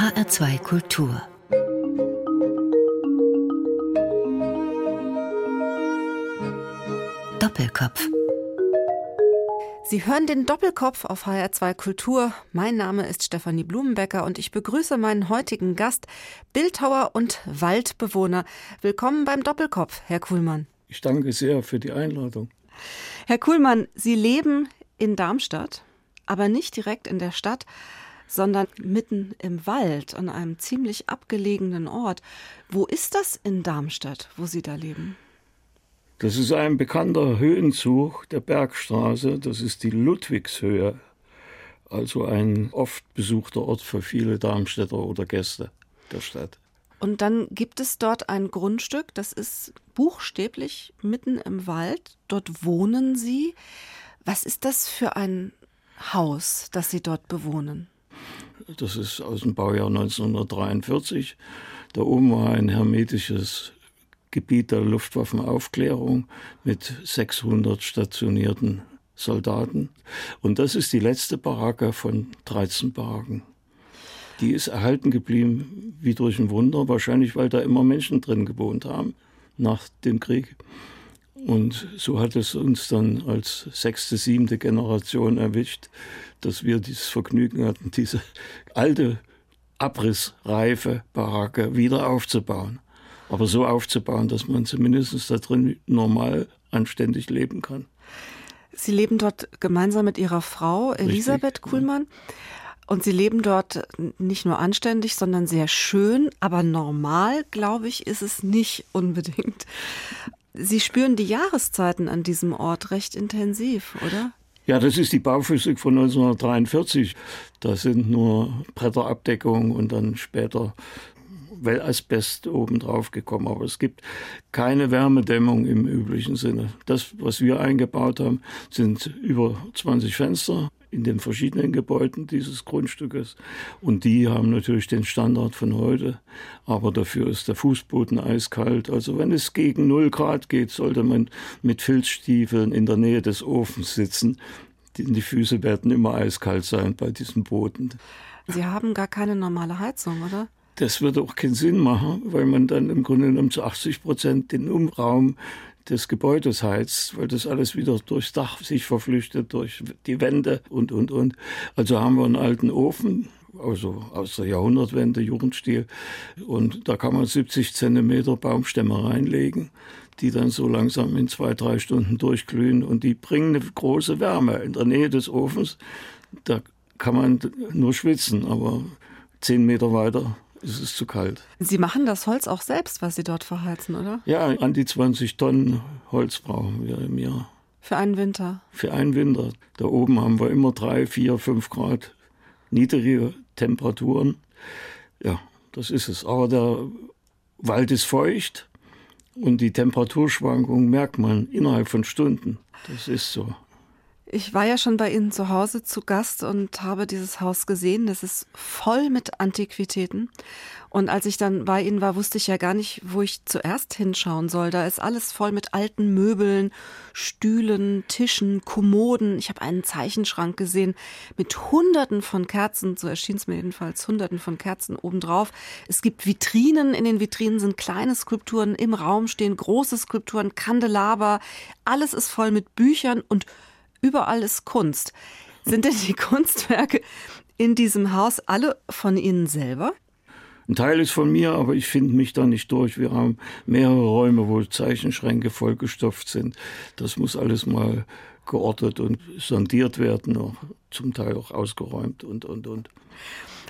HR2 Kultur Doppelkopf Sie hören den Doppelkopf auf HR2 Kultur. Mein Name ist Stefanie Blumenbecker und ich begrüße meinen heutigen Gast, Bildhauer und Waldbewohner. Willkommen beim Doppelkopf, Herr Kuhlmann. Ich danke sehr für die Einladung. Herr Kuhlmann, Sie leben in Darmstadt, aber nicht direkt in der Stadt, sondern mitten im Wald, an einem ziemlich abgelegenen Ort. Wo ist das in Darmstadt, wo Sie da leben? Das ist ein bekannter Höhenzug der Bergstraße. Das ist die Ludwigshöhe. Also ein oft besuchter Ort für viele Darmstädter oder Gäste der Stadt. Und dann gibt es dort ein Grundstück, das ist buchstäblich mitten im Wald. Dort wohnen Sie. Was ist das für ein Haus, das Sie dort bewohnen? Das ist aus dem Baujahr 1943. Da oben war ein hermetisches Gebiet der Luftwaffenaufklärung mit 600 stationierten Soldaten. Und das ist die letzte Baracke von 13 Baracken. Die ist erhalten geblieben wie durch ein Wunder, wahrscheinlich weil da immer Menschen drin gewohnt haben nach dem Krieg. Und so hat es uns dann als sechste, siebte Generation erwischt, dass wir dieses Vergnügen hatten, diese alte, abrissreife Baracke wieder aufzubauen aber so aufzubauen, dass man zumindest da drin normal anständig leben kann. Sie leben dort gemeinsam mit Ihrer Frau Elisabeth Richtig, Kuhlmann. Ja. Und Sie leben dort nicht nur anständig, sondern sehr schön, aber normal, glaube ich, ist es nicht unbedingt. Sie spüren die Jahreszeiten an diesem Ort recht intensiv, oder? Ja, das ist die Bauphysik von 1943. Da sind nur Bretterabdeckungen und dann später Wellasbest obendrauf gekommen. Aber es gibt keine Wärmedämmung im üblichen Sinne. Das, was wir eingebaut haben, sind über 20 Fenster in den verschiedenen Gebäuden dieses Grundstückes. Und die haben natürlich den Standard von heute. Aber dafür ist der Fußboden eiskalt. Also wenn es gegen 0 Grad geht, sollte man mit Filzstiefeln in der Nähe des Ofens sitzen. Die Füße werden immer eiskalt sein bei diesem Boden. Sie haben gar keine normale Heizung, oder? Das würde auch keinen Sinn machen, weil man dann im Grunde genommen zu 80 Prozent den Umraum des Gebäudes heizt, weil das alles wieder durchs Dach sich verflüchtet, durch die Wände und, und, und. Also haben wir einen alten Ofen, also aus der Jahrhundertwende, Jugendstil. Und da kann man 70 Zentimeter Baumstämme reinlegen, die dann so langsam in zwei, drei Stunden durchglühen. Und die bringen eine große Wärme in der Nähe des Ofens. Da kann man nur schwitzen, aber zehn Meter weiter es ist zu kalt. Sie machen das Holz auch selbst, was Sie dort verheizen, oder? Ja, an die 20 Tonnen Holz brauchen wir im Jahr. Für einen Winter? Für einen Winter. Da oben haben wir immer drei, vier, fünf Grad niedrige Temperaturen. Ja, das ist es. Aber der Wald ist feucht und die Temperaturschwankungen merkt man innerhalb von Stunden. Das ist so. Ich war ja schon bei Ihnen zu Hause zu Gast und habe dieses Haus gesehen. Das ist voll mit Antiquitäten. Und als ich dann bei Ihnen war, wusste ich ja gar nicht, wo ich zuerst hinschauen soll. Da ist alles voll mit alten Möbeln, Stühlen, Tischen, Kommoden. Ich habe einen Zeichenschrank gesehen mit Hunderten von Kerzen, so erschien es mir jedenfalls, Hunderten von Kerzen obendrauf. Es gibt Vitrinen. In den Vitrinen sind kleine Skulpturen. Im Raum stehen große Skulpturen, Kandelaber. Alles ist voll mit Büchern und Überall ist Kunst. Sind denn die Kunstwerke in diesem Haus alle von Ihnen selber? Ein Teil ist von mir, aber ich finde mich da nicht durch. Wir haben mehrere Räume, wo Zeichenschränke vollgestopft sind. Das muss alles mal geordnet und sondiert werden, auch zum Teil auch ausgeräumt und, und, und.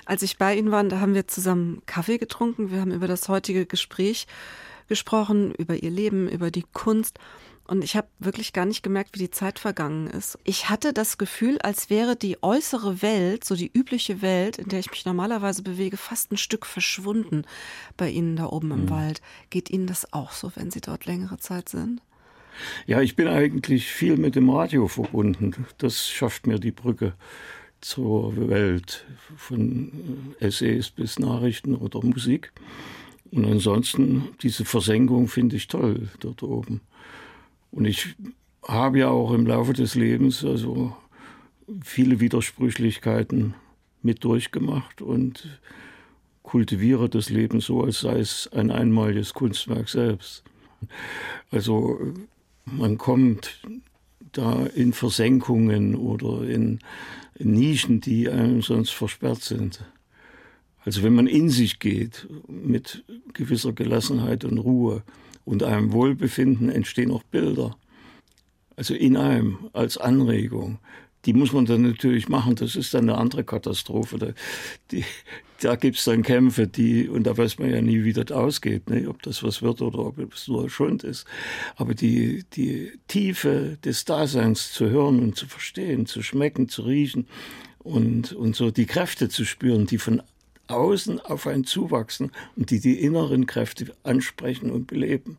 Als ich bei Ihnen war, da haben wir zusammen Kaffee getrunken. Wir haben über das heutige Gespräch gesprochen, über Ihr Leben, über die Kunst. Und ich habe wirklich gar nicht gemerkt, wie die Zeit vergangen ist. Ich hatte das Gefühl, als wäre die äußere Welt, so die übliche Welt, in der ich mich normalerweise bewege, fast ein Stück verschwunden bei Ihnen da oben im mhm. Wald. Geht Ihnen das auch so, wenn Sie dort längere Zeit sind? Ja, ich bin eigentlich viel mit dem Radio verbunden. Das schafft mir die Brücke zur Welt, von Essays bis Nachrichten oder Musik. Und ansonsten, diese Versenkung finde ich toll dort oben. Und ich habe ja auch im Laufe des Lebens also viele Widersprüchlichkeiten mit durchgemacht und kultiviere das Leben so, als sei es ein einmaliges Kunstwerk selbst. Also man kommt da in Versenkungen oder in Nischen, die einem sonst versperrt sind. Also wenn man in sich geht mit gewisser Gelassenheit und Ruhe und einem Wohlbefinden entstehen auch Bilder. Also in einem als Anregung. Die muss man dann natürlich machen. Das ist dann eine andere Katastrophe. Da, da gibt es dann Kämpfe, die, und da weiß man ja nie, wie das ausgeht, ne? ob das was wird oder ob es nur Schuld ist. Aber die, die Tiefe des Daseins zu hören und zu verstehen, zu schmecken, zu riechen und, und so die Kräfte zu spüren, die von außen auf einen zuwachsen und die die inneren Kräfte ansprechen und beleben.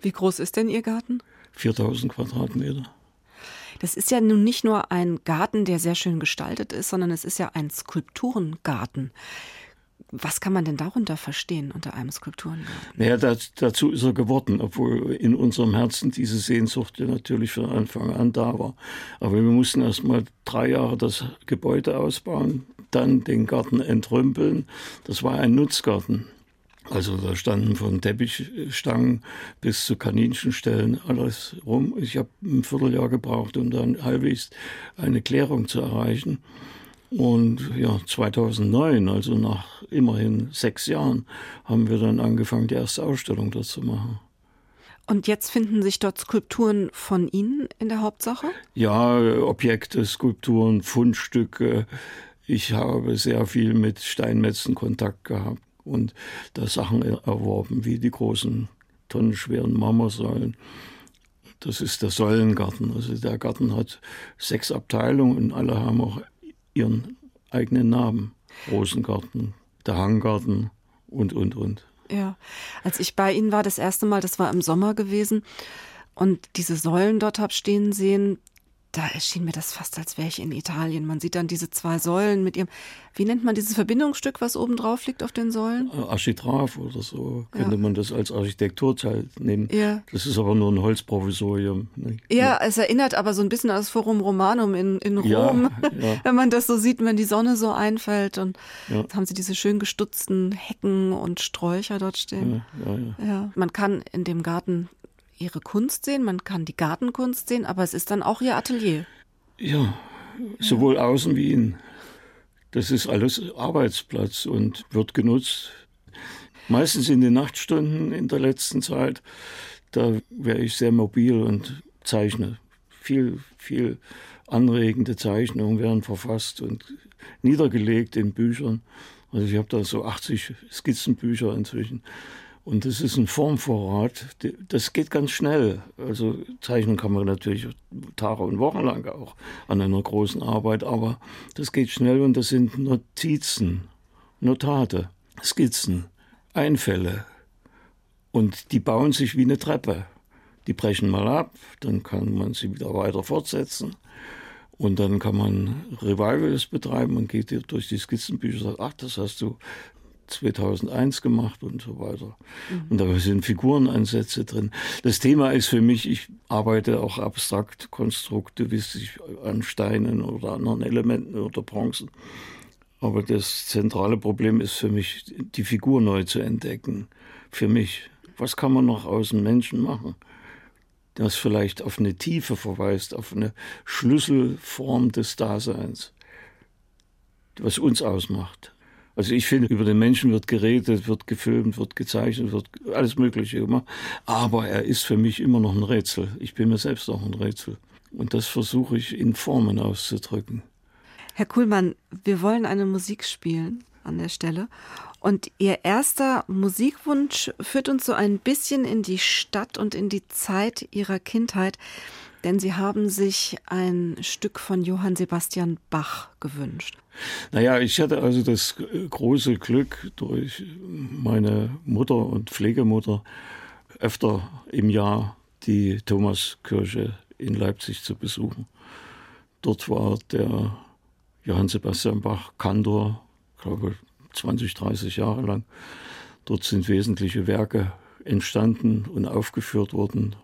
Wie groß ist denn Ihr Garten? 4000 Quadratmeter. Das ist ja nun nicht nur ein Garten, der sehr schön gestaltet ist, sondern es ist ja ein Skulpturengarten. Was kann man denn darunter verstehen unter einem Skulpturengarten? Naja, das, dazu ist er geworden, obwohl in unserem Herzen diese Sehnsucht ja natürlich von Anfang an da war. Aber wir mussten erst mal drei Jahre das Gebäude ausbauen, dann den Garten entrümpeln. Das war ein Nutzgarten. Also da standen von Teppichstangen bis zu Kaninchenstellen alles rum. Ich habe ein Vierteljahr gebraucht, um dann halbwegs eine Klärung zu erreichen. Und ja, 2009, also nach immerhin sechs Jahren, haben wir dann angefangen, die erste Ausstellung dort zu machen. Und jetzt finden sich dort Skulpturen von Ihnen in der Hauptsache? Ja, Objekte, Skulpturen, Fundstücke. Ich habe sehr viel mit Steinmetzen Kontakt gehabt und da Sachen erworben, wie die großen tonnenschweren Marmorsäulen. Das ist der Säulengarten. Also der Garten hat sechs Abteilungen und alle haben auch ihren eigenen Namen. Rosengarten, der Hanggarten und, und, und. Ja, als ich bei Ihnen war, das erste Mal, das war im Sommer gewesen, und diese Säulen dort habe stehen sehen, da erschien mir das fast, als wäre ich in Italien. Man sieht dann diese zwei Säulen mit ihrem, wie nennt man dieses Verbindungsstück, was oben drauf liegt auf den Säulen? Äh, Architrav oder so könnte ja. man das als Architekturteil nehmen. Ja. Das ist aber nur ein Holzprovisorium. Ne? Ja, es erinnert aber so ein bisschen an das Forum Romanum in, in Rom, ja, wenn man das so sieht, wenn die Sonne so einfällt. Und haben sie diese schön gestutzten Hecken und Sträucher dort stehen. Ja, Man kann in dem Garten ihre Kunst sehen, man kann die Gartenkunst sehen, aber es ist dann auch ihr Atelier. Ja, sowohl außen wie innen. Das ist alles Arbeitsplatz und wird genutzt. Meistens in den Nachtstunden in der letzten Zeit, da wäre ich sehr mobil und zeichne. Viel, viel anregende Zeichnungen werden verfasst und niedergelegt in Büchern. Also ich habe da so 80 Skizzenbücher inzwischen. Und das ist ein Formvorrat, das geht ganz schnell. Also zeichnen kann man natürlich Tage und Wochen lang auch an einer großen Arbeit, aber das geht schnell und das sind Notizen, Notate, Skizzen, Einfälle. Und die bauen sich wie eine Treppe. Die brechen mal ab, dann kann man sie wieder weiter fortsetzen. Und dann kann man Revivals betreiben und geht durch die Skizzenbücher und sagt, ach, das hast du 2001 gemacht und so weiter. Mhm. Und da sind Figurenansätze drin. Das Thema ist für mich, ich arbeite auch abstrakt konstruktivistisch an Steinen oder anderen Elementen oder Bronzen. Aber das zentrale Problem ist für mich, die Figur neu zu entdecken. Für mich. Was kann man noch aus dem Menschen machen? Das vielleicht auf eine Tiefe verweist, auf eine Schlüsselform des Daseins, was uns ausmacht. Also ich finde, über den Menschen wird geredet, wird gefilmt, wird gezeichnet, wird alles Mögliche gemacht. Aber er ist für mich immer noch ein Rätsel. Ich bin mir selbst auch ein Rätsel. Und das versuche ich in Formen auszudrücken. Herr Kuhlmann, wir wollen eine Musik spielen an der Stelle. Und Ihr erster Musikwunsch führt uns so ein bisschen in die Stadt und in die Zeit Ihrer Kindheit denn Sie haben sich ein Stück von Johann Sebastian Bach gewünscht. Naja, ich hatte also das große Glück, durch meine Mutter und Pflegemutter öfter im Jahr die Thomaskirche in Leipzig zu besuchen. Dort war der Johann Sebastian Bach Kantor, glaube 20, 30 Jahre lang. Dort sind wesentliche Werke entstanden und aufgeführt worden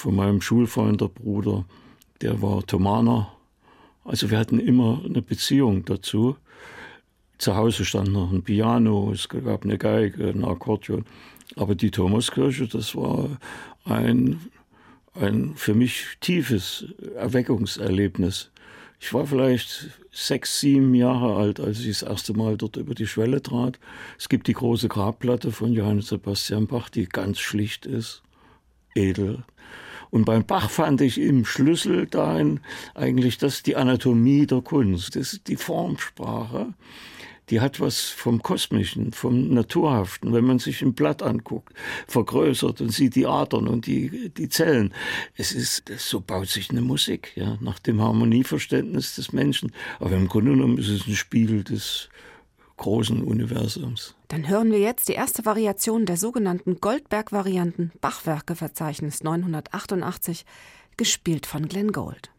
von meinem Schulfreund, der Bruder, der war Thomaner. Also wir hatten immer eine Beziehung dazu. Zu Hause stand noch ein Piano, es gab eine Geige, ein Akkordeon. Aber die Thomaskirche, das war ein, ein für mich tiefes Erweckungserlebnis. Ich war vielleicht sechs, sieben Jahre alt, als ich das erste Mal dort über die Schwelle trat. Es gibt die große Grabplatte von Johann Sebastian Bach, die ganz schlicht ist, edel. Und beim Bach fand ich im Schlüssel dahin eigentlich das die Anatomie der Kunst, das ist die Formsprache die hat was vom Kosmischen, vom Naturhaften. Wenn man sich ein Blatt anguckt, vergrößert und sieht die Adern und die, die Zellen. Es ist, so baut sich eine Musik, ja, nach dem Harmonieverständnis des Menschen. Aber im Grunde genommen ist es ein Spiegel des großen Universums. Dann hören wir jetzt die erste Variation der sogenannten Goldberg-Varianten Bachwerkeverzeichnis 988, gespielt von Glenn Gold.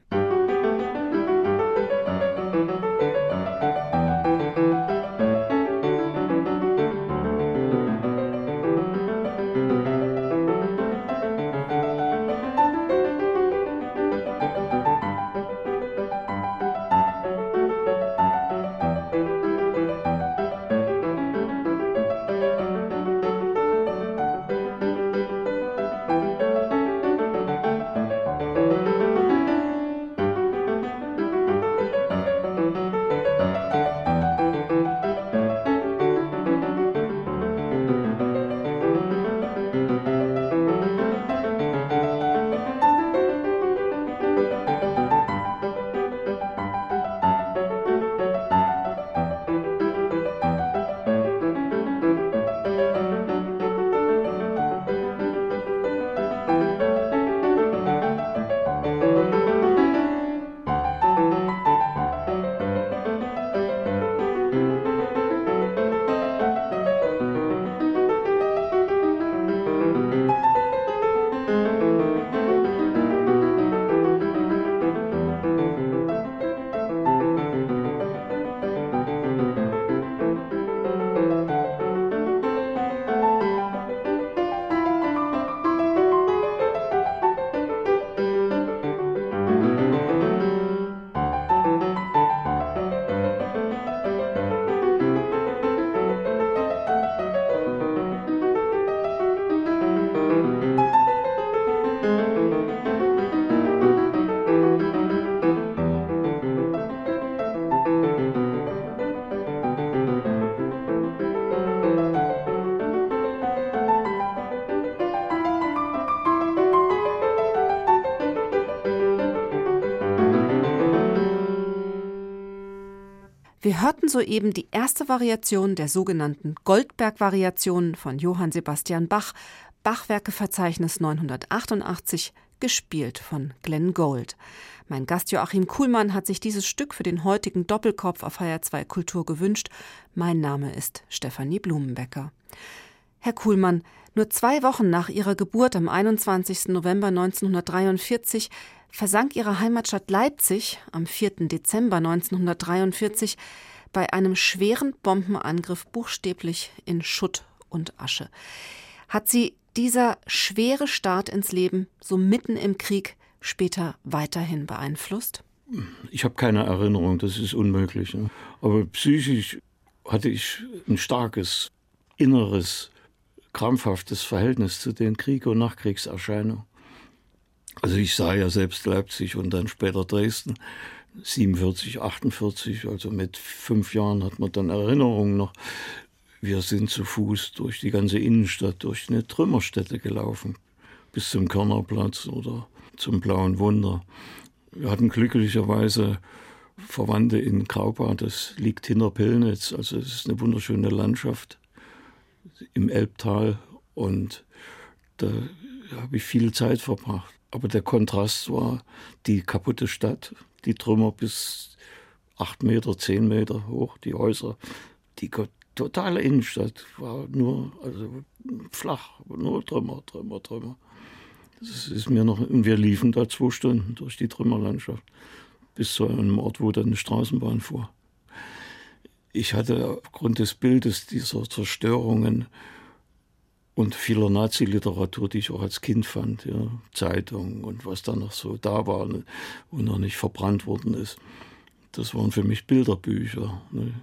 Wir hörten soeben die erste Variation der sogenannten Goldberg-Variation von Johann Sebastian Bach, Bachwerkeverzeichnis 988, gespielt von Glenn Gold. Mein Gast Joachim Kuhlmann hat sich dieses Stück für den heutigen Doppelkopf auf HR2 Kultur gewünscht. Mein Name ist Stefanie Blumenbecker. Herr Kuhlmann, nur zwei Wochen nach Ihrer Geburt am 21. November 1943 versank ihre Heimatstadt Leipzig am 4. Dezember 1943 bei einem schweren Bombenangriff buchstäblich in Schutt und Asche. Hat sie dieser schwere Start ins Leben so mitten im Krieg später weiterhin beeinflusst? Ich habe keine Erinnerung, das ist unmöglich. Aber psychisch hatte ich ein starkes, inneres, krampfhaftes Verhältnis zu den Krieg- und Nachkriegserscheinungen. Also ich sah ja selbst Leipzig und dann später Dresden, 47, 48, also mit fünf Jahren hat man dann Erinnerungen noch. Wir sind zu Fuß durch die ganze Innenstadt, durch eine Trümmerstätte gelaufen, bis zum Körnerplatz oder zum Blauen Wunder. Wir hatten glücklicherweise Verwandte in Graubart, das liegt hinter Pillnitz, also es ist eine wunderschöne Landschaft im Elbtal und da habe ich viel Zeit verbracht. Aber der Kontrast war die kaputte Stadt, die Trümmer bis acht Meter, zehn Meter hoch, die Häuser. Die totale Innenstadt war nur also flach, nur Trümmer, Trümmer, Trümmer. Das ist mir noch, und wir liefen da zwei Stunden durch die Trümmerlandschaft bis zu einem Ort, wo dann eine Straßenbahn fuhr. Ich hatte aufgrund des Bildes dieser Zerstörungen und vieler Nazi-Literatur, die ich auch als Kind fand, ja, Zeitungen und was da noch so da war ne, und noch nicht verbrannt worden ist. Das waren für mich Bilderbücher. Ne.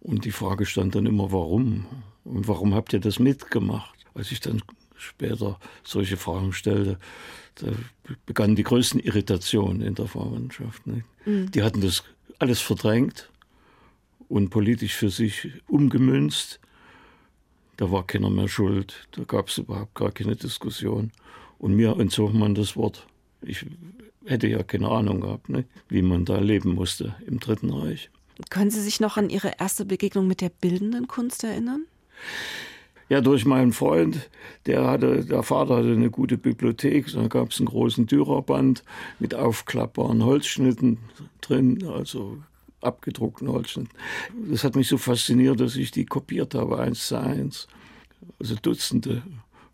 Und die Frage stand dann immer, warum? Und warum habt ihr das mitgemacht? Als ich dann später solche Fragen stellte, da begannen die größten Irritationen in der Pfarrmannschaft. Mhm. Die hatten das alles verdrängt und politisch für sich umgemünzt. Da war keiner mehr schuld, da gab es überhaupt gar keine Diskussion. Und mir entzog man das Wort. Ich hätte ja keine Ahnung gehabt, ne, wie man da leben musste im Dritten Reich. Können Sie sich noch an Ihre erste Begegnung mit der bildenden Kunst erinnern? Ja, durch meinen Freund, der hatte, der Vater hatte eine gute Bibliothek, da gab es einen großen Dürerband mit aufklappbaren Holzschnitten drin, also abgedruckten Holzschnitten. Das hat mich so fasziniert, dass ich die kopiert habe, eins zu eins. Also Dutzende.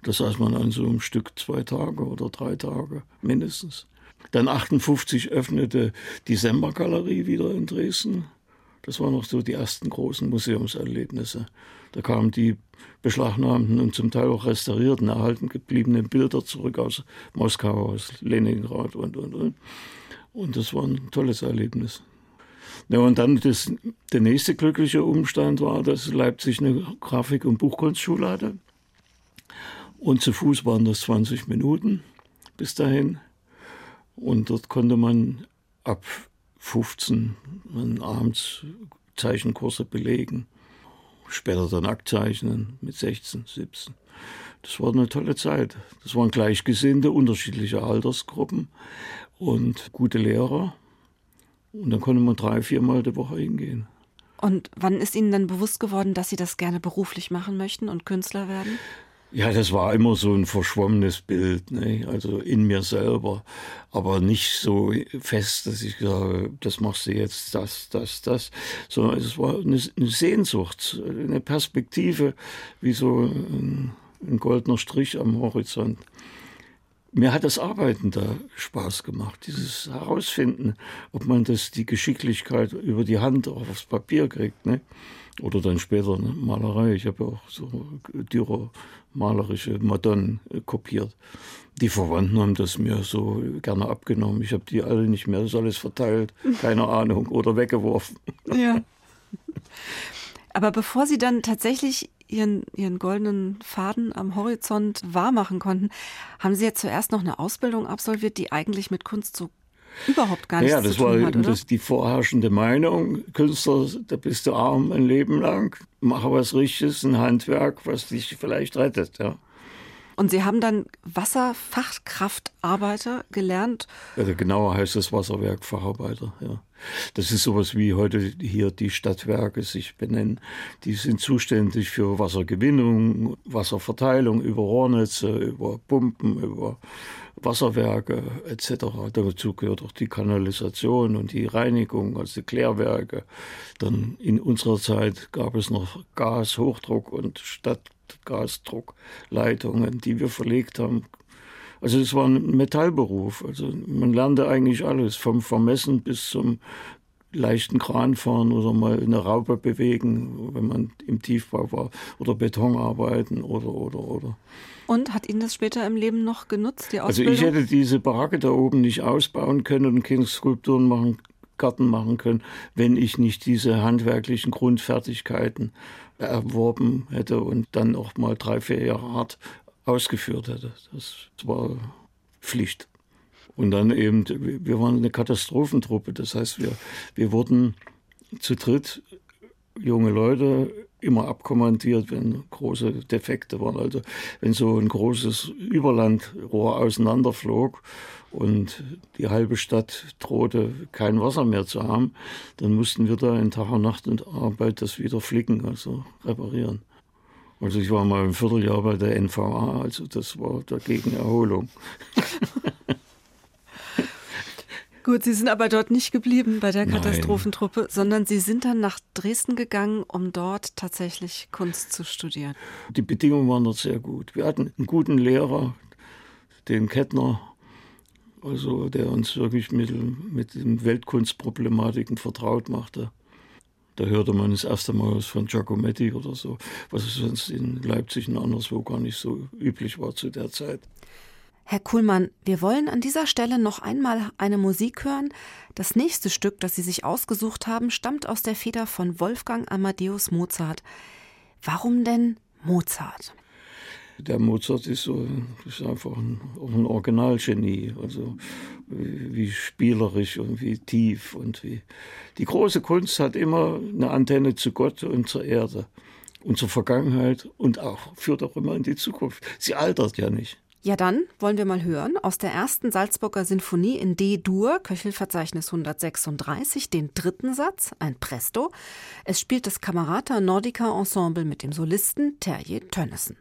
Das saß man an so einem Stück zwei Tage oder drei Tage mindestens. Dann 58 öffnete die Semper-Galerie wieder in Dresden. Das waren noch so die ersten großen Museumserlebnisse. Da kamen die beschlagnahmten und zum Teil auch restaurierten, erhalten gebliebenen Bilder zurück aus Moskau, aus Leningrad und, und, und. Und das war ein tolles Erlebnis. Ja, und dann das, der nächste glückliche Umstand war, dass Leipzig eine Grafik- und Buchkunstschule hatte. Und zu Fuß waren das 20 Minuten bis dahin. Und dort konnte man ab 15 abends Zeichenkurse belegen. Später dann Aktzeichnen mit 16, 17. Das war eine tolle Zeit. Das waren Gleichgesinnte, unterschiedliche Altersgruppen und gute Lehrer. Und dann konnte man drei, viermal die Woche hingehen. Und wann ist Ihnen dann bewusst geworden, dass Sie das gerne beruflich machen möchten und Künstler werden? Ja, das war immer so ein verschwommenes Bild, ne? also in mir selber, aber nicht so fest, dass ich sage, das machst du jetzt, das, das, das, sondern es war eine, Sehnsucht, eine Perspektive, wie so ein, ein goldener Strich am Horizont. Mir hat das Arbeiten da Spaß gemacht, dieses Herausfinden, ob man das die Geschicklichkeit über die Hand aufs Papier kriegt. Ne? Oder dann später ne, Malerei. Ich habe auch so Dürer malerische Madonnen äh, kopiert. Die Verwandten haben das mir so gerne abgenommen. Ich habe die alle nicht mehr, das ist alles verteilt, keine Ahnung, oder weggeworfen. Ja. Aber bevor Sie dann tatsächlich Ihren, Ihren goldenen Faden am Horizont wahrmachen konnten, haben Sie ja zuerst noch eine Ausbildung absolviert, die eigentlich mit Kunst so überhaupt gar nichts ja, das zu tun war hat, oder? Das die vorherrschende Meinung. Künstler, da bist du arm ein Leben lang. Mache was Richtiges, ein Handwerk, was dich vielleicht rettet. Ja. Und Sie haben dann Wasserfachkraftarbeiter gelernt? Also genauer heißt das Wasserwerkfacharbeiter, ja. Das ist sowas wie heute hier die Stadtwerke sich benennen. Die sind zuständig für Wassergewinnung, Wasserverteilung über Rohrnetze, über Pumpen, über Wasserwerke etc. Dazu gehört auch die Kanalisation und die Reinigung, also die Klärwerke. Dann in unserer Zeit gab es noch Gas, Hochdruck und Stadtgasdruckleitungen, die wir verlegt haben. Also es war ein Metallberuf. Also man lernte eigentlich alles, vom Vermessen bis zum leichten Kran fahren oder mal eine Raupe bewegen, wenn man im Tiefbau war, oder Beton arbeiten oder oder oder. Und hat Ihnen das später im Leben noch genutzt, die Ausbildung? Also ich hätte diese Baracke da oben nicht ausbauen können und Kindskulpturen machen, Garten machen können, wenn ich nicht diese handwerklichen Grundfertigkeiten erworben hätte und dann auch mal drei, vier Jahre hart ausgeführt hätte. Das war Pflicht. Und dann eben, wir waren eine Katastrophentruppe. Das heißt, wir, wir wurden zu dritt junge Leute immer abkommandiert, wenn große Defekte waren. Also wenn so ein großes Überlandrohr auseinanderflog und die halbe Stadt drohte, kein Wasser mehr zu haben, dann mussten wir da in Tag und Nacht und Arbeit das wieder flicken, also reparieren. Also ich war mal ein Vierteljahr bei der NVA, also das war dagegen Erholung. Gut, Sie sind aber dort nicht geblieben bei der Katastrophentruppe, Nein. sondern Sie sind dann nach Dresden gegangen, um dort tatsächlich Kunst zu studieren. Die Bedingungen waren dort sehr gut. Wir hatten einen guten Lehrer, den Kettner, also der uns wirklich mit, mit den Weltkunstproblematiken vertraut machte. Da hörte man das erste Mal was von Giacometti oder so, was sonst in Leipzig und anderswo gar nicht so üblich war zu der Zeit. Herr Kuhlmann, wir wollen an dieser Stelle noch einmal eine Musik hören. Das nächste Stück, das Sie sich ausgesucht haben, stammt aus der Feder von Wolfgang Amadeus Mozart. Warum denn Mozart? Der Mozart ist so ist einfach ein, ein Originalgenie, also wie, wie spielerisch und wie tief und wie die große Kunst hat immer eine Antenne zu Gott und zur Erde und zur Vergangenheit und auch führt auch immer in die Zukunft. Sie altert ja nicht. Ja, dann wollen wir mal hören aus der ersten Salzburger Sinfonie in D-Dur, Köchelverzeichnis 136, den dritten Satz, ein Presto. Es spielt das Camerata Nordica Ensemble mit dem Solisten Terje Tönnissen.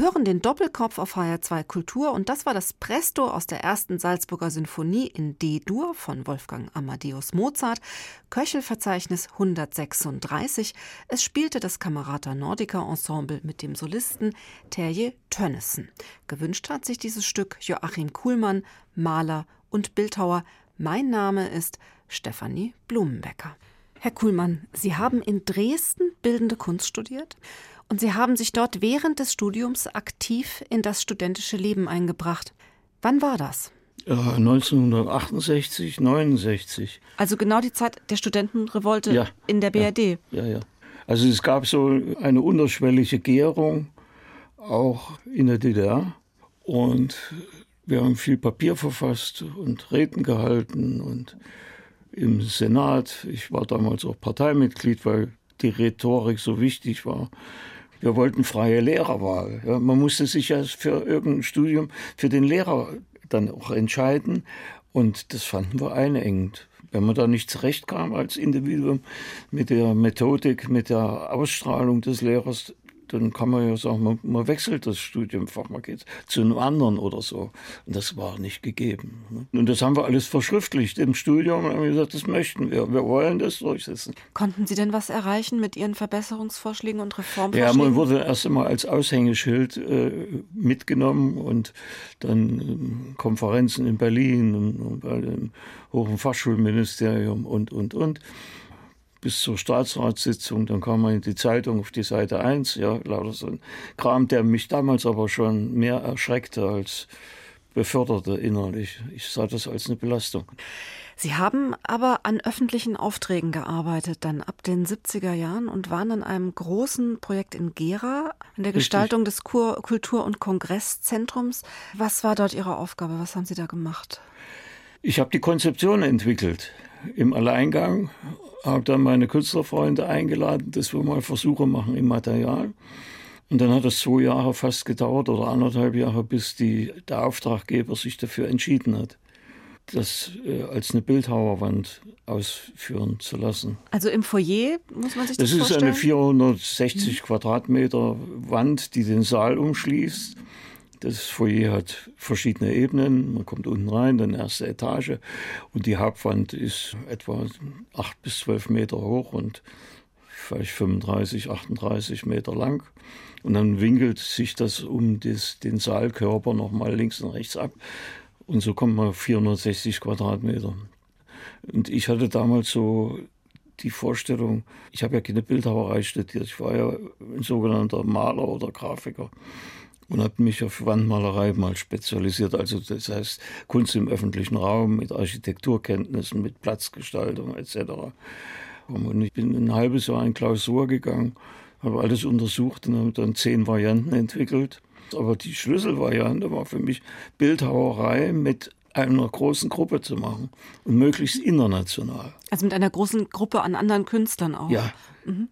Hören den Doppelkopf auf HR2 Kultur und das war das Presto aus der ersten Salzburger Sinfonie in D-Dur von Wolfgang Amadeus Mozart, Köchelverzeichnis 136. Es spielte das Camerata Nordica Ensemble mit dem Solisten Terje Tönnissen. Gewünscht hat sich dieses Stück Joachim Kuhlmann, Maler und Bildhauer. Mein Name ist Stefanie Blumenbecker. Herr Kuhlmann, Sie haben in Dresden bildende Kunst studiert und Sie haben sich dort während des Studiums aktiv in das studentische Leben eingebracht. Wann war das? Ja, 1968, 69. Also genau die Zeit der Studentenrevolte ja, in der BRD. Ja, ja, ja. Also es gab so eine unterschwellige Gärung auch in der DDR und wir haben viel Papier verfasst und Reden gehalten und im Senat. Ich war damals auch Parteimitglied, weil die Rhetorik so wichtig war. Wir wollten freie Lehrerwahl. Ja, man musste sich ja für irgendein Studium für den Lehrer dann auch entscheiden. Und das fanden wir einengend. Wenn man da nicht zurechtkam als Individuum mit der Methodik, mit der Ausstrahlung des Lehrers, dann kann man ja sagen, man, man wechselt das Studienfach, man geht zu einem anderen oder so. Und das war nicht gegeben. Ne? Und das haben wir alles verschriftlicht im Studium und haben gesagt, das möchten wir, wir wollen das durchsetzen. Konnten Sie denn was erreichen mit Ihren Verbesserungsvorschlägen und Reformvorschlägen? Ja, man wurde erst einmal als Aushängeschild äh, mitgenommen und dann äh, Konferenzen in Berlin und, und bei dem Hohen Fachschulministerium und, und, und bis zur Staatsratssitzung. Dann kam man in die Zeitung auf die Seite 1, ja, lauter so ein Kram, der mich damals aber schon mehr erschreckte als beförderte innerlich. Ich sah das als eine Belastung. Sie haben aber an öffentlichen Aufträgen gearbeitet, dann ab den 70er Jahren und waren an einem großen Projekt in Gera, an der Gestaltung des Kultur- und Kongresszentrums. Was war dort Ihre Aufgabe? Was haben Sie da gemacht? Ich habe die Konzeption entwickelt im Alleingang, habe dann meine Künstlerfreunde eingeladen, dass wir mal Versuche machen im Material. Und dann hat es zwei Jahre fast gedauert oder anderthalb Jahre, bis die, der Auftraggeber sich dafür entschieden hat das äh, als eine Bildhauerwand ausführen zu lassen. Also im Foyer muss man sich das, das vorstellen? Das ist eine 460 mhm. Quadratmeter Wand, die den Saal umschließt. Das Foyer hat verschiedene Ebenen. Man kommt unten rein, dann erste Etage. Und die Hauptwand ist etwa acht bis zwölf Meter hoch und vielleicht 35, 38 Meter lang. Und dann winkelt sich das um das, den Saalkörper nochmal links und rechts ab. Und so kommt man auf 460 Quadratmeter. Und ich hatte damals so die Vorstellung, ich habe ja keine Bildhauerei studiert, ich war ja ein sogenannter Maler oder Grafiker und habe mich auf Wandmalerei mal spezialisiert, also das heißt Kunst im öffentlichen Raum mit Architekturkenntnissen, mit Platzgestaltung etc. Und ich bin ein halbes Jahr in Klausur gegangen, habe alles untersucht und habe dann zehn Varianten entwickelt aber die Schlüsselvariante war für mich Bildhauerei mit einer großen Gruppe zu machen und möglichst international. Also mit einer großen Gruppe an anderen Künstlern auch. Ja. Mhm.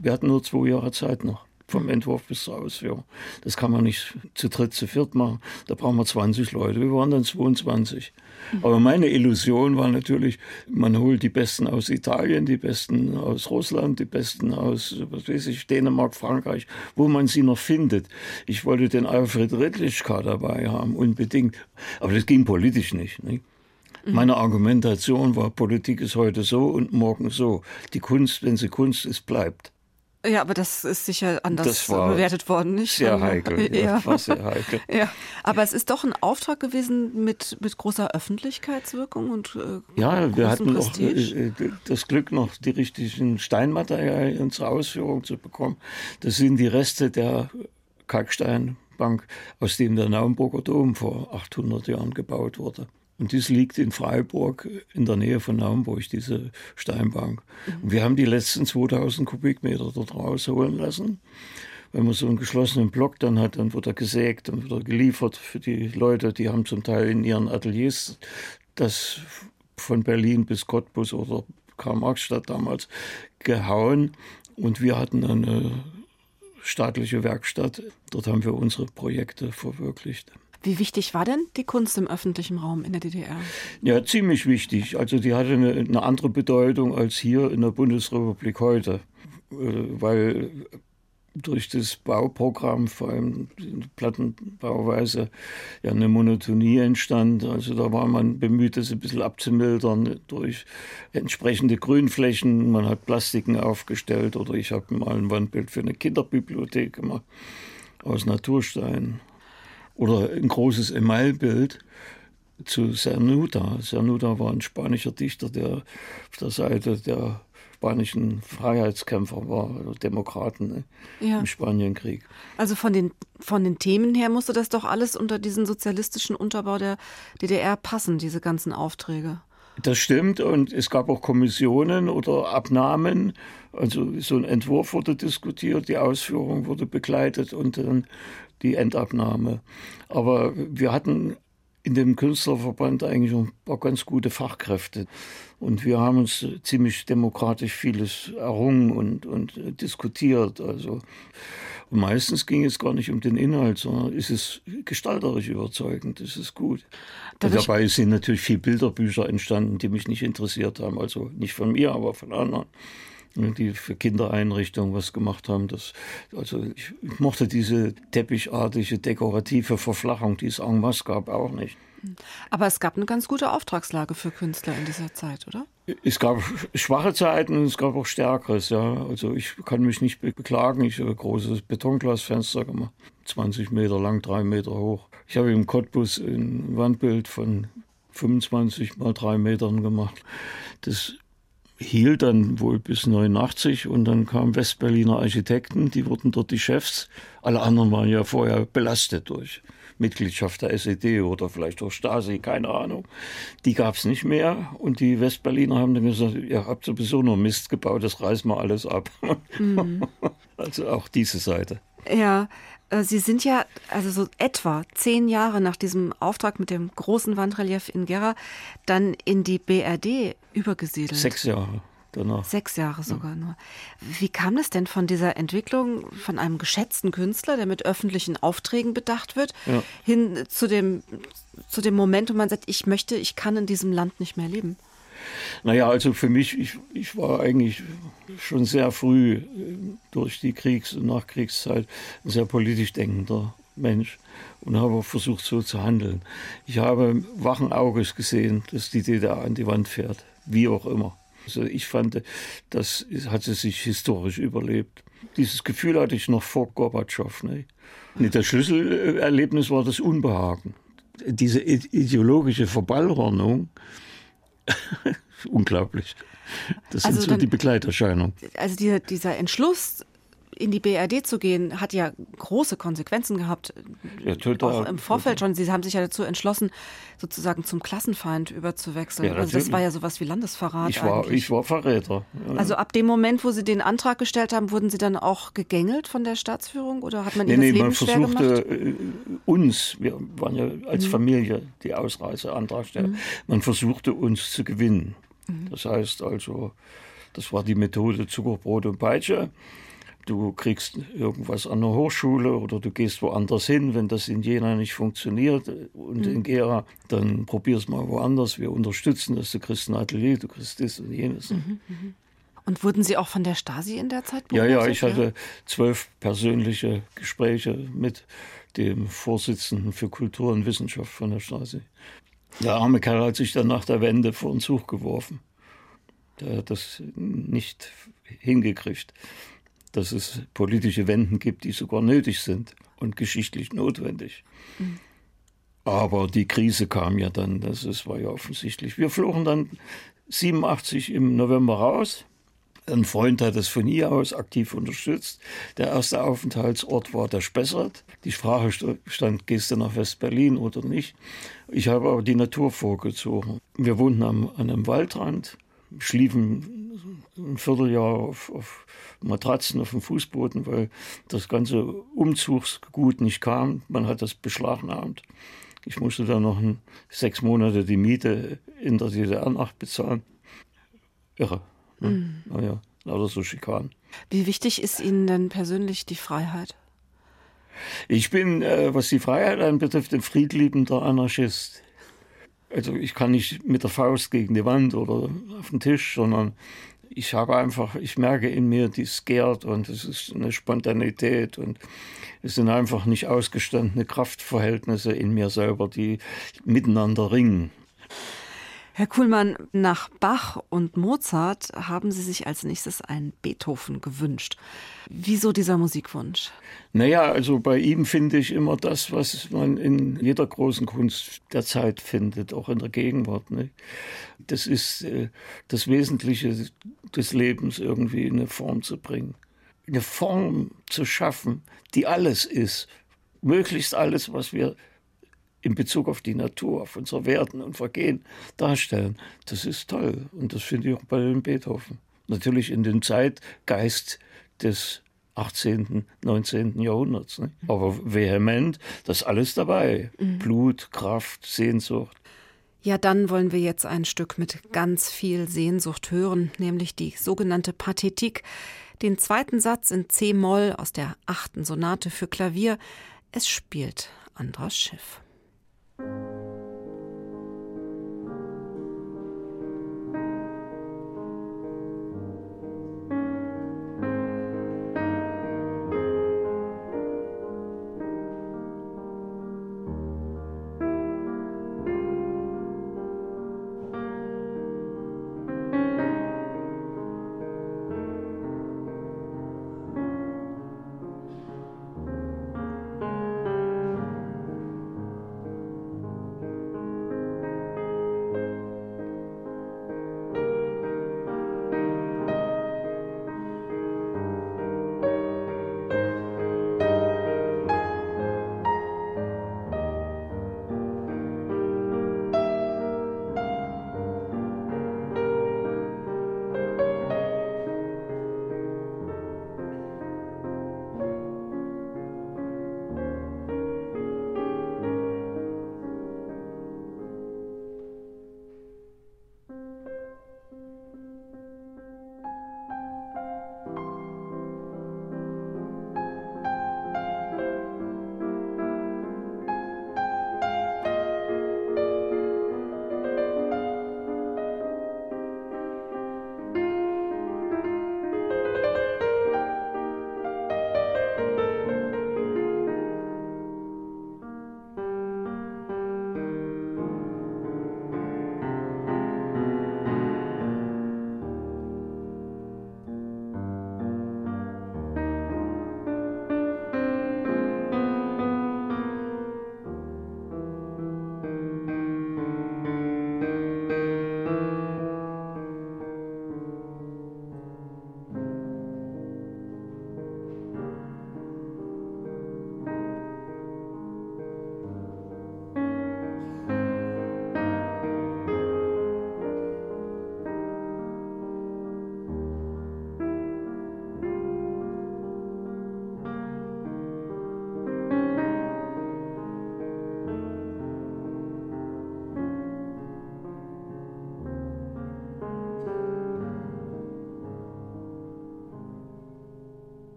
Wir hatten nur zwei Jahre Zeit noch vom Entwurf bis zur Ausführung. Das kann man nicht zu dritt, zu viert machen. Da brauchen wir 20 Leute. Wir waren dann 22. Aber meine Illusion war natürlich, man holt die Besten aus Italien, die Besten aus Russland, die Besten aus, was weiß ich, Dänemark, Frankreich, wo man sie noch findet. Ich wollte den Alfred Redlichka dabei haben, unbedingt. Aber das ging politisch nicht. nicht? Meine Argumentation war, Politik ist heute so und morgen so. Die Kunst, wenn sie Kunst ist, bleibt. Ja, aber das ist sicher anders bewertet worden, nicht? Sehr heikel. Ja, ja. war sehr heikel. ja. Aber es ist doch ein Auftrag gewesen mit, mit großer Öffentlichkeitswirkung und äh, Ja, wir hatten auch äh, äh, das Glück, noch die richtigen Steinmaterialien zur Ausführung zu bekommen. Das sind die Reste der Kalksteinbank, aus dem der Naumburger Dom vor 800 Jahren gebaut wurde. Und dies liegt in Freiburg in der Nähe von Naumburg, diese Steinbank. Mhm. Und wir haben die letzten 2000 Kubikmeter dort rausholen lassen. Wenn man so einen geschlossenen Block dann hat, dann wird er gesägt und wird er geliefert für die Leute, die haben zum Teil in ihren Ateliers das von Berlin bis Cottbus oder Karl-Marx-Stadt damals gehauen. Und wir hatten eine staatliche Werkstatt. Dort haben wir unsere Projekte verwirklicht. Wie wichtig war denn die Kunst im öffentlichen Raum in der DDR? Ja, ziemlich wichtig. Also die hatte eine, eine andere Bedeutung als hier in der Bundesrepublik heute, äh, weil durch das Bauprogramm, vor allem die Plattenbauweise, ja eine Monotonie entstand. Also da war man bemüht, das ein bisschen abzumildern durch entsprechende Grünflächen. Man hat Plastiken aufgestellt oder ich habe mal ein Wandbild für eine Kinderbibliothek gemacht aus Naturstein oder ein großes Emailbild zu Cernuda. Cernuda war ein spanischer Dichter, der auf der Seite der spanischen Freiheitskämpfer war, also Demokraten ne, ja. im Spanienkrieg. Also von den, von den Themen her musste das doch alles unter diesen sozialistischen Unterbau der DDR passen, diese ganzen Aufträge. Das stimmt und es gab auch Kommissionen oder Abnahmen. Also so ein Entwurf wurde diskutiert, die Ausführung wurde begleitet und dann die Endabnahme. Aber wir hatten in dem Künstlerverband eigentlich ein paar ganz gute Fachkräfte. Und wir haben uns ziemlich demokratisch vieles errungen und, und diskutiert. Also und meistens ging es gar nicht um den Inhalt, sondern ist es gestalterisch überzeugend, ist es gut. Dabei sind natürlich viele Bilderbücher entstanden, die mich nicht interessiert haben. Also nicht von mir, aber von anderen die für Kindereinrichtungen was gemacht haben. Das, also ich, ich mochte diese teppichartige, dekorative Verflachung, die es en masse gab, auch nicht. Aber es gab eine ganz gute Auftragslage für Künstler in dieser Zeit, oder? Es gab schwache Zeiten und es gab auch stärkeres, ja. Also ich kann mich nicht beklagen. Ich habe ein großes Betonglasfenster gemacht, 20 Meter lang, drei Meter hoch. Ich habe im Cottbus ein Wandbild von 25 mal drei Metern gemacht. Das hielt dann wohl bis 89 und dann kamen Westberliner Architekten, die wurden dort die Chefs. Alle anderen waren ja vorher belastet durch Mitgliedschaft der SED oder vielleicht auch Stasi, keine Ahnung. Die gab es nicht mehr und die Westberliner haben dann gesagt, ihr habt sowieso nur Mist gebaut, das reißen wir alles ab. Mhm. Also auch diese Seite. Ja, Sie sind ja also so etwa zehn Jahre nach diesem Auftrag mit dem großen Wandrelief in Gera dann in die BRD übergesiedelt. Sechs Jahre danach. Sechs Jahre sogar nur. Wie kam es denn von dieser Entwicklung von einem geschätzten Künstler, der mit öffentlichen Aufträgen bedacht wird, ja. hin zu dem, zu dem Moment, wo man sagt, ich möchte, ich kann in diesem Land nicht mehr leben? Naja, also für mich, ich, ich war eigentlich schon sehr früh äh, durch die Kriegs- und Nachkriegszeit ein sehr politisch denkender Mensch und habe versucht, so zu handeln. Ich habe wachen Auges gesehen, dass die DDR an die Wand fährt, wie auch immer. Also ich fand, das hat sie sich historisch überlebt. Dieses Gefühl hatte ich noch vor Gorbatschow. Ne? Das Schlüsselerlebnis war das Unbehagen. Diese ideologische Verballhornung, unglaublich. Das also sind so dann, die Begleiterscheinungen. Also die, dieser Entschluss, in die BRD zu gehen, hat ja große Konsequenzen gehabt. Ja, total. Auch im Vorfeld schon. Sie haben sich ja dazu entschlossen, sozusagen zum Klassenfeind überzuwechseln. Ja, also das war ja sowas wie Landesverrat. Ich war, ich war Verräter. Ja. Also ab dem Moment, wo Sie den Antrag gestellt haben, wurden Sie dann auch gegängelt von der Staatsführung oder hat man nee, Ihnen nee, das Leben man versuchte gemacht? Äh, uns, wir waren ja als mhm. Familie die Ausreiseantragsteller, mhm. man versuchte uns zu gewinnen. Mhm. Das heißt also, das war die Methode Zuckerbrot und Peitsche du kriegst irgendwas an der Hochschule oder du gehst woanders hin, wenn das in Jena nicht funktioniert und mhm. in Gera, dann probier's mal woanders. Wir unterstützen das, du kriegst ein Atelier, du kriegst das und jenes. Mhm, mhm. Und wurden Sie auch von der Stasi in der Zeit beobachtet? Ja, ja, ich hatte zwölf persönliche Gespräche mit dem Vorsitzenden für Kultur und Wissenschaft von der Stasi. Der arme Kerl hat sich dann nach der Wende vor den Zug geworfen. Der hat das nicht hingekriegt dass es politische Wenden gibt, die sogar nötig sind und geschichtlich notwendig. Mhm. Aber die Krise kam ja dann, das ist, war ja offensichtlich. Wir flogen dann 87 im November raus. Ein Freund hat es von hier aus aktiv unterstützt. Der erste Aufenthaltsort war der Spessart. Die Frage stand, gehst du nach West-Berlin oder nicht? Ich habe aber die Natur vorgezogen. Wir wohnten am, an einem Waldrand, schliefen ein Vierteljahr auf, auf Matratzen auf dem Fußboden, weil das ganze Umzugsgut nicht kam. Man hat das beschlagnahmt. Ich musste dann noch sechs Monate die Miete in der DDR nachbezahlen. Irre. Ne? Mhm. Naja, lauter so Schikanen. Wie wichtig ist Ihnen denn persönlich die Freiheit? Ich bin, äh, was die Freiheit anbetrifft, ein friedliebender Anarchist. Also ich kann nicht mit der Faust gegen die Wand oder auf den Tisch, sondern ich habe einfach, ich merke in mir, die gärt und es ist eine Spontanität und es sind einfach nicht ausgestandene Kraftverhältnisse in mir selber, die miteinander ringen. Herr Kuhlmann, nach Bach und Mozart haben Sie sich als nächstes einen Beethoven gewünscht. Wieso dieser Musikwunsch? Naja, also bei ihm finde ich immer das, was man in jeder großen Kunst der Zeit findet, auch in der Gegenwart. Ne? Das ist äh, das Wesentliche des Lebens irgendwie in eine Form zu bringen. Eine Form zu schaffen, die alles ist. Möglichst alles, was wir in Bezug auf die Natur, auf unser Werden und Vergehen darstellen. Das ist toll und das finde ich auch bei Beethoven. Natürlich in dem Zeitgeist des 18., 19. Jahrhunderts. Ne? Aber vehement, das ist alles dabei. Mhm. Blut, Kraft, Sehnsucht. Ja, dann wollen wir jetzt ein Stück mit ganz viel Sehnsucht hören, nämlich die sogenannte Pathetik, den zweiten Satz in C-Moll aus der achten Sonate für Klavier. Es spielt Andras Schiff. thank you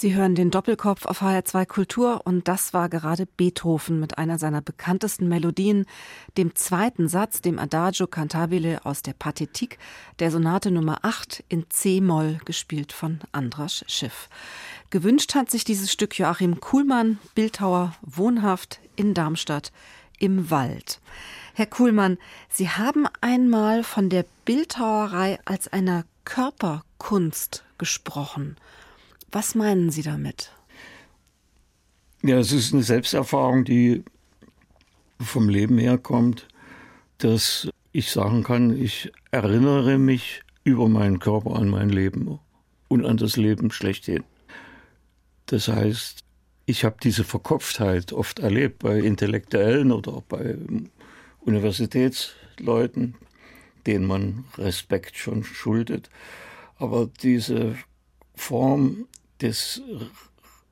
Sie hören den Doppelkopf auf HR2 Kultur und das war gerade Beethoven mit einer seiner bekanntesten Melodien, dem zweiten Satz, dem Adagio Cantabile aus der Pathetik, der Sonate Nummer 8 in C-Moll, gespielt von Andras Schiff. Gewünscht hat sich dieses Stück Joachim Kuhlmann, Bildhauer, wohnhaft in Darmstadt im Wald. Herr Kuhlmann, Sie haben einmal von der Bildhauerei als einer Körperkunst gesprochen. Was meinen Sie damit? Ja, es ist eine Selbsterfahrung, die vom Leben herkommt, dass ich sagen kann, ich erinnere mich über meinen Körper an mein Leben und an das Leben schlechthin. Das heißt, ich habe diese Verkopftheit oft erlebt bei Intellektuellen oder bei Universitätsleuten, denen man Respekt schon schuldet. Aber diese Form des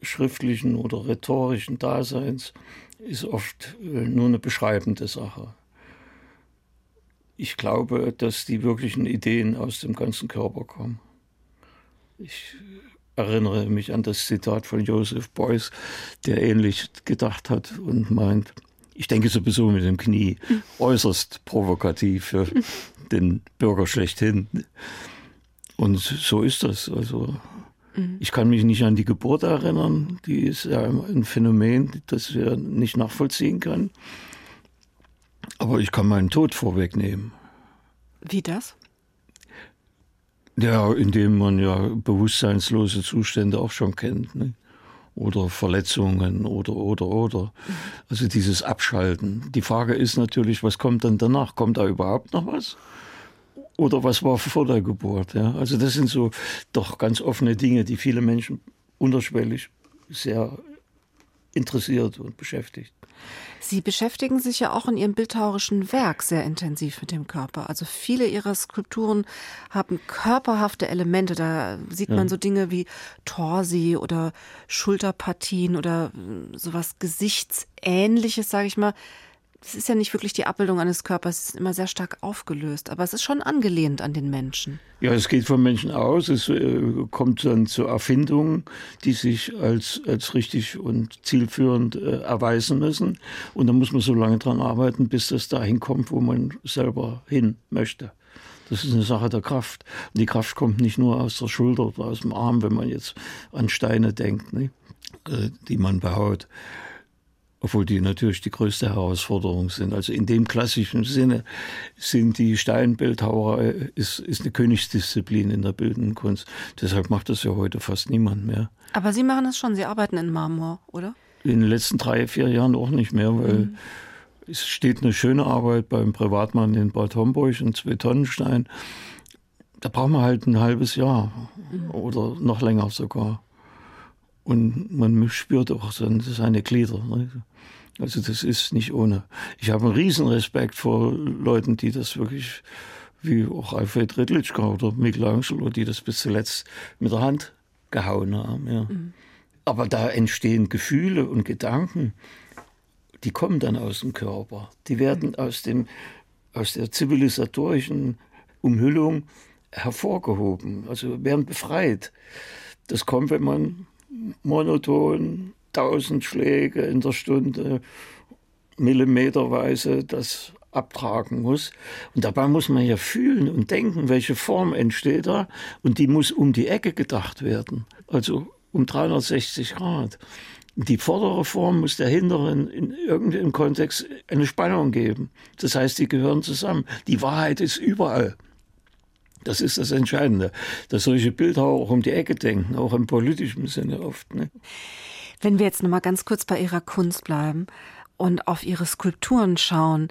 schriftlichen oder rhetorischen Daseins ist oft äh, nur eine beschreibende Sache. Ich glaube, dass die wirklichen Ideen aus dem ganzen Körper kommen. Ich erinnere mich an das Zitat von Joseph Beuys, der ähnlich gedacht hat und meint, ich denke sowieso mit dem Knie, äußerst provokativ für den Bürger schlechthin. Und so ist das. Also Mhm. Ich kann mich nicht an die Geburt erinnern. Die ist ja ein Phänomen, das wir nicht nachvollziehen können. Aber ich kann meinen Tod vorwegnehmen. Wie das? Ja, indem man ja bewusstseinslose Zustände auch schon kennt. Ne? Oder Verletzungen oder, oder, oder. Mhm. Also dieses Abschalten. Die Frage ist natürlich, was kommt dann danach? Kommt da überhaupt noch was? Oder was war vor der Geburt. Ja? Also das sind so doch ganz offene Dinge, die viele Menschen unterschwellig sehr interessiert und beschäftigt. Sie beschäftigen sich ja auch in Ihrem bildhauerischen Werk sehr intensiv mit dem Körper. Also viele Ihrer Skulpturen haben körperhafte Elemente. Da sieht man ja. so Dinge wie Torsi oder Schulterpartien oder sowas Gesichtsähnliches, sage ich mal es ist ja nicht wirklich die Abbildung eines Körpers, es ist immer sehr stark aufgelöst, aber es ist schon angelehnt an den Menschen. Ja, es geht vom Menschen aus, es äh, kommt dann zu Erfindungen, die sich als, als richtig und zielführend äh, erweisen müssen. Und da muss man so lange dran arbeiten, bis das dahin kommt, wo man selber hin möchte. Das ist eine Sache der Kraft. Und die Kraft kommt nicht nur aus der Schulter oder aus dem Arm, wenn man jetzt an Steine denkt, ne? äh, die man behaut obwohl die natürlich die größte Herausforderung sind. Also in dem klassischen Sinne sind die Steinbildhauerei ist, ist eine Königsdisziplin in der bildenden Kunst. Deshalb macht das ja heute fast niemand mehr. Aber Sie machen das schon, Sie arbeiten in Marmor, oder? In den letzten drei, vier Jahren auch nicht mehr, weil mhm. es steht eine schöne Arbeit beim Privatmann in Bad Homburg, ein Zwei-Tonnen-Stein. Da braucht man halt ein halbes Jahr mhm. oder noch länger sogar. Und man spürt auch seine Glieder. Ne? Also das ist nicht ohne. Ich habe einen Riesenrespekt vor Leuten, die das wirklich, wie auch Alfred Rittlichka oder Michelangelo, die das bis zuletzt mit der Hand gehauen haben. Ja. Mhm. Aber da entstehen Gefühle und Gedanken, die kommen dann aus dem Körper. Die werden aus, dem, aus der zivilisatorischen Umhüllung hervorgehoben, also werden befreit. Das kommt, wenn man monoton, tausend Schläge in der Stunde, millimeterweise das abtragen muss. Und dabei muss man ja fühlen und denken, welche Form entsteht da. Und die muss um die Ecke gedacht werden. Also um 360 Grad. Die vordere Form muss der hinteren in irgendeinem Kontext eine Spannung geben. Das heißt, die gehören zusammen. Die Wahrheit ist überall. Das ist das Entscheidende, dass solche Bildhauer auch um die Ecke denken, auch im politischen Sinne oft. Ne? Wenn wir jetzt noch mal ganz kurz bei Ihrer Kunst bleiben und auf Ihre Skulpturen schauen,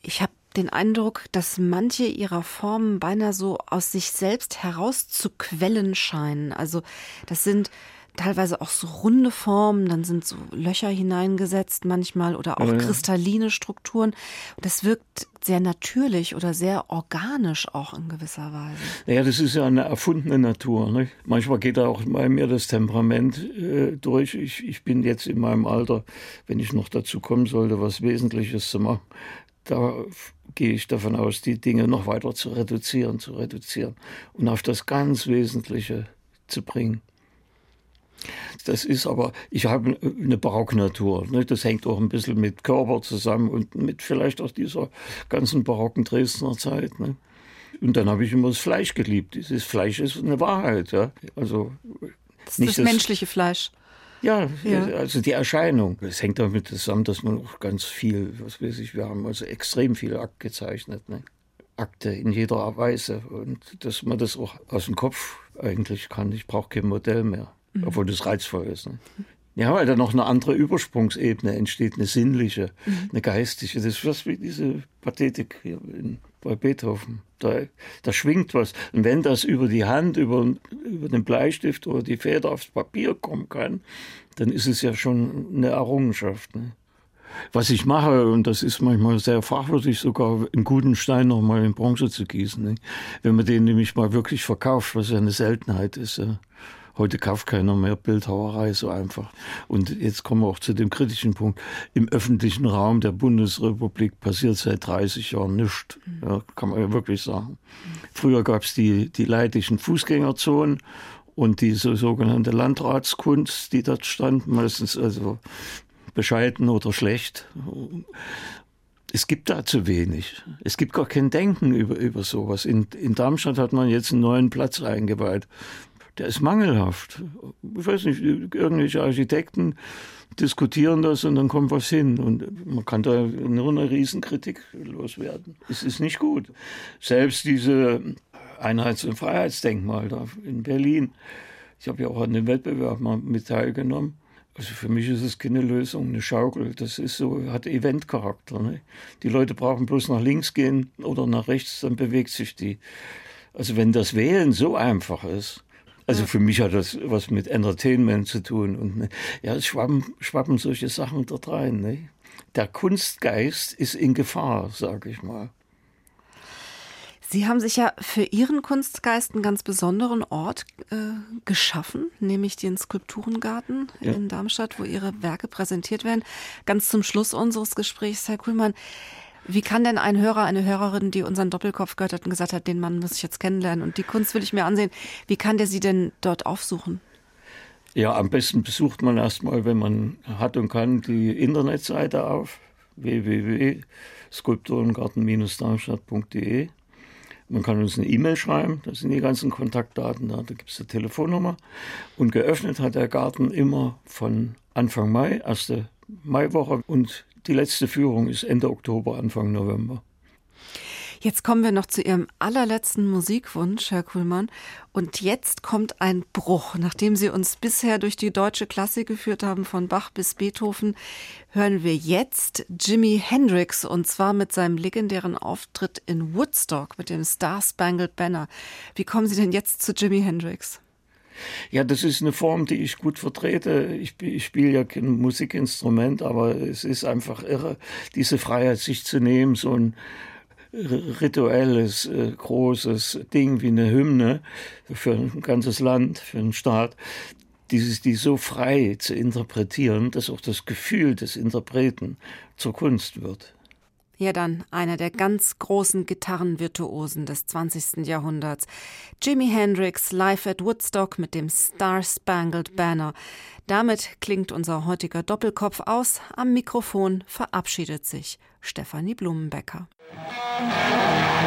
ich habe den Eindruck, dass manche ihrer Formen beinahe so aus sich selbst herauszuquellen scheinen. Also das sind teilweise auch so runde Formen, dann sind so Löcher hineingesetzt manchmal oder auch ja. kristalline Strukturen. Das wirkt sehr natürlich oder sehr organisch auch in gewisser Weise. Naja, das ist ja eine erfundene Natur. Nicht? Manchmal geht da auch bei mir das Temperament äh, durch. Ich, ich bin jetzt in meinem Alter, wenn ich noch dazu kommen sollte, was Wesentliches zu machen, da gehe ich davon aus, die Dinge noch weiter zu reduzieren, zu reduzieren und auf das ganz Wesentliche zu bringen. Das ist aber, ich habe eine Barocknatur. Ne? Das hängt auch ein bisschen mit Körper zusammen und mit vielleicht auch dieser ganzen barocken Dresdner Zeit. Ne? Und dann habe ich immer das Fleisch geliebt. Dieses Fleisch ist eine Wahrheit. Ja? Also das nicht das, das menschliche Fleisch. Ja, ja, also die Erscheinung. Es hängt damit zusammen, dass man auch ganz viel, was weiß ich, wir haben also extrem viel Akt gezeichnet. Ne? Akte in jeder Weise. Und dass man das auch aus dem Kopf eigentlich kann. Ich brauche kein Modell mehr, mhm. obwohl das reizvoll ist. Ne? Ja, weil da noch eine andere Übersprungsebene entsteht, eine sinnliche, mhm. eine geistige. Das ist was wie diese Pathetik hier in, bei Beethoven. Da, da schwingt was. Und wenn das über die Hand, über, über den Bleistift oder die Feder aufs Papier kommen kann, dann ist es ja schon eine Errungenschaft. Ne? Was ich mache, und das ist manchmal sehr fachwürdig, sogar einen guten Stein nochmal in Bronze zu gießen. Ne? Wenn man den nämlich mal wirklich verkauft, was ja eine Seltenheit ist. Ja? Heute kauft keiner mehr Bildhauerei so einfach. Und jetzt kommen wir auch zu dem kritischen Punkt. Im öffentlichen Raum der Bundesrepublik passiert seit 30 Jahren nichts. Ja, kann man ja wirklich sagen. Früher gab es die, die leidlichen Fußgängerzonen und diese sogenannte Landratskunst, die dort stand, meistens also bescheiden oder schlecht. Es gibt da zu wenig. Es gibt gar kein Denken über, über sowas. In, in Darmstadt hat man jetzt einen neuen Platz eingeweiht der ist mangelhaft. Ich weiß nicht, irgendwelche Architekten diskutieren das und dann kommt was hin. Und man kann da nur eine Riesenkritik loswerden. Es ist nicht gut. Selbst diese Einheits- und Freiheitsdenkmal da in Berlin. Ich habe ja auch an dem Wettbewerb mal mit teilgenommen. Also für mich ist es keine Lösung, eine Schaukel. Das ist so, hat Eventcharakter. Ne? Die Leute brauchen bloß nach links gehen oder nach rechts, dann bewegt sich die. Also wenn das Wählen so einfach ist, also für mich hat das was mit Entertainment zu tun. Und ne, ja, es schwappen, schwappen solche Sachen dort rein. Ne? Der Kunstgeist ist in Gefahr, sage ich mal. Sie haben sich ja für Ihren Kunstgeist einen ganz besonderen Ort äh, geschaffen, nämlich den Skulpturengarten ja. in Darmstadt, wo Ihre Werke präsentiert werden. Ganz zum Schluss unseres Gesprächs, Herr Kuhlmann, wie kann denn ein Hörer, eine Hörerin, die unseren Doppelkopf gehört hat und gesagt hat, den Mann muss ich jetzt kennenlernen und die Kunst will ich mir ansehen, wie kann der sie denn dort aufsuchen? Ja, am besten besucht man erstmal, wenn man hat und kann, die Internetseite auf www.skulpturengarten-darmstadt.de. Man kann uns eine E-Mail schreiben, da sind die ganzen Kontaktdaten da, da gibt es eine Telefonnummer. Und geöffnet hat der Garten immer von Anfang Mai, erste Maiwoche und die letzte Führung ist Ende Oktober, Anfang November. Jetzt kommen wir noch zu Ihrem allerletzten Musikwunsch, Herr Kuhlmann. Und jetzt kommt ein Bruch. Nachdem Sie uns bisher durch die deutsche Klassik geführt haben, von Bach bis Beethoven, hören wir jetzt Jimi Hendrix und zwar mit seinem legendären Auftritt in Woodstock mit dem Star Spangled Banner. Wie kommen Sie denn jetzt zu Jimi Hendrix? Ja, das ist eine Form, die ich gut vertrete. Ich, ich spiele ja kein Musikinstrument, aber es ist einfach irre, diese Freiheit sich zu nehmen, so ein rituelles, äh, großes Ding wie eine Hymne für ein ganzes Land, für einen Staat, dieses, die so frei zu interpretieren, dass auch das Gefühl des Interpreten zur Kunst wird. Ja, dann einer der ganz großen Gitarrenvirtuosen des 20. Jahrhunderts. Jimi Hendrix live at Woodstock mit dem Star Spangled Banner. Damit klingt unser heutiger Doppelkopf aus. Am Mikrofon verabschiedet sich Stefanie Blumenbecker. Musik